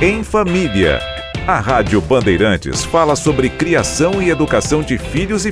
Em Família. A Rádio Bandeirantes fala sobre criação e educação de filhos e